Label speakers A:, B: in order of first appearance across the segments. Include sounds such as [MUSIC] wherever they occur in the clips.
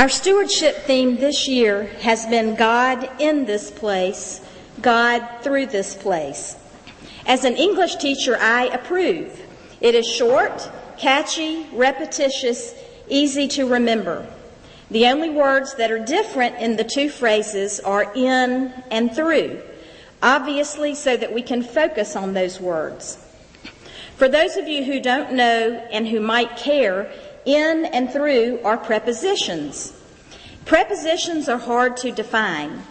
A: Our stewardship theme this year has been God in this place, God through this place. As an English teacher, I approve. It is short, catchy, repetitious, easy to remember. The only words that are different in the two phrases are in and through, obviously so that we can focus on those words. For those of you who don't know and who might care, in and through are prepositions. Prepositions are hard to define.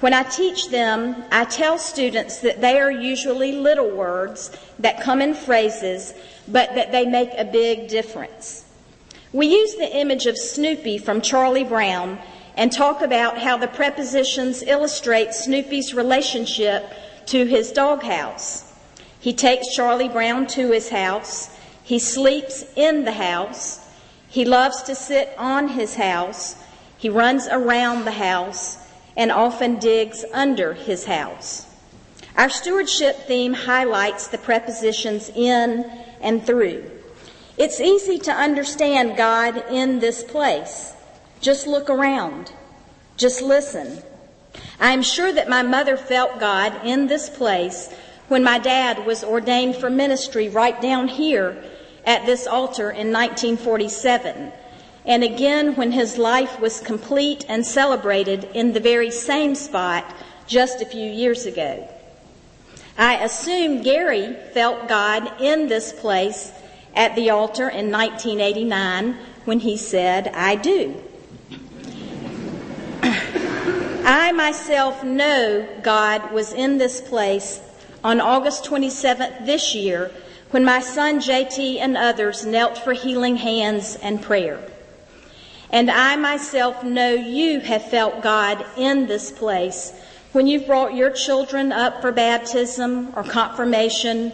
A: When I teach them, I tell students that they are usually little words that come in phrases, but that they make a big difference. We use the image of Snoopy from Charlie Brown and talk about how the prepositions illustrate Snoopy's relationship to his doghouse. He takes Charlie Brown to his house. He sleeps in the house. He loves to sit on his house. He runs around the house and often digs under his house. Our stewardship theme highlights the prepositions in and through. It's easy to understand God in this place. Just look around. Just listen. I am sure that my mother felt God in this place when my dad was ordained for ministry right down here at this altar in 1947, and again when his life was complete and celebrated in the very same spot just a few years ago. I assume Gary felt God in this place at the altar in 1989 when he said, I do. [CLEARS THROAT] I myself know God was in this place on August 27th this year when my son JT and others knelt for healing hands and prayer. And I myself know you have felt God in this place when you've brought your children up for baptism or confirmation,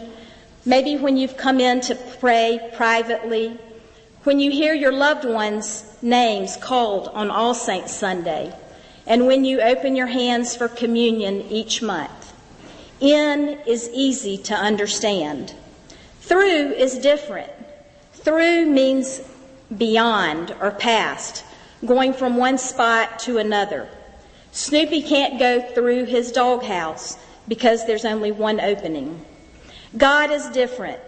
A: maybe when you've come in to pray privately, when you hear your loved ones' names called on All Saints Sunday, and when you open your hands for communion each month. In is easy to understand. Through is different. Through means beyond or past, going from one spot to another. Snoopy can't go through his doghouse because there's only one opening. God is different.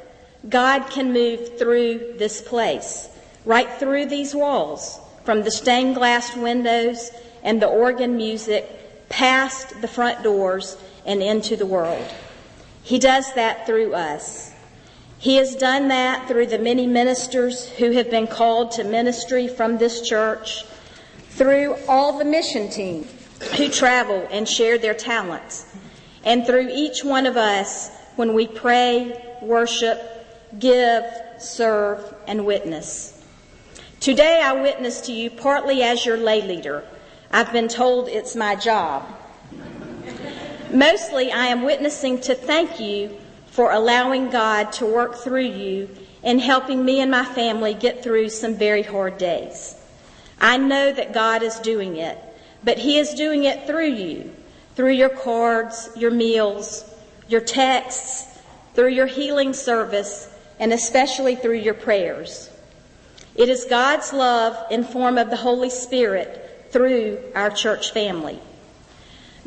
A: God can move through this place, right through these walls, from the stained glass windows and the organ music, past the front doors and into the world. He does that through us. He has done that through the many ministers who have been called to ministry from this church, through all the mission team who travel and share their talents, and through each one of us when we pray, worship, give, serve, and witness. Today I witness to you partly as your lay leader. I've been told it's my job. Mostly, I am witnessing to thank you for allowing God to work through you and helping me and my family get through some very hard days. I know that God is doing it, but He is doing it through you, through your cards, your meals, your texts, through your healing service, and especially through your prayers. It is God's love in form of the Holy Spirit through our church family.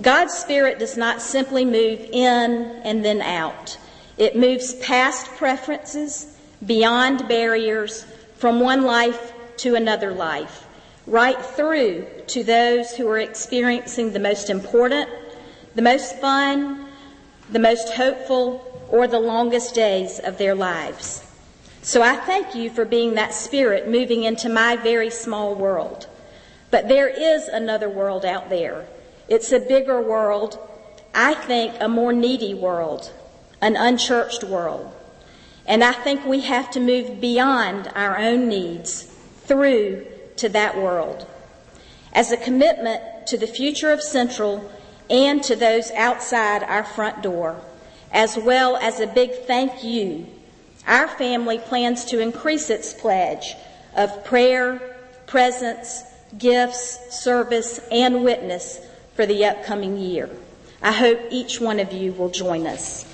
A: God's Spirit does not simply move in and then out. It moves past preferences, beyond barriers, from one life to another life, right through to those who are experiencing the most important, the most fun, the most hopeful, or the longest days of their lives. So I thank you for being that spirit moving into my very small world. But there is another world out there it's a bigger world. I think a more needy world, an unchurched world. And I think we have to move beyond our own needs through to that world. As a commitment to the future of Central and to those outside our front door, as well as a big thank you, our family plans to increase its pledge of prayer, presence, gifts, service, and witness for the upcoming year. I hope each one of you will join us.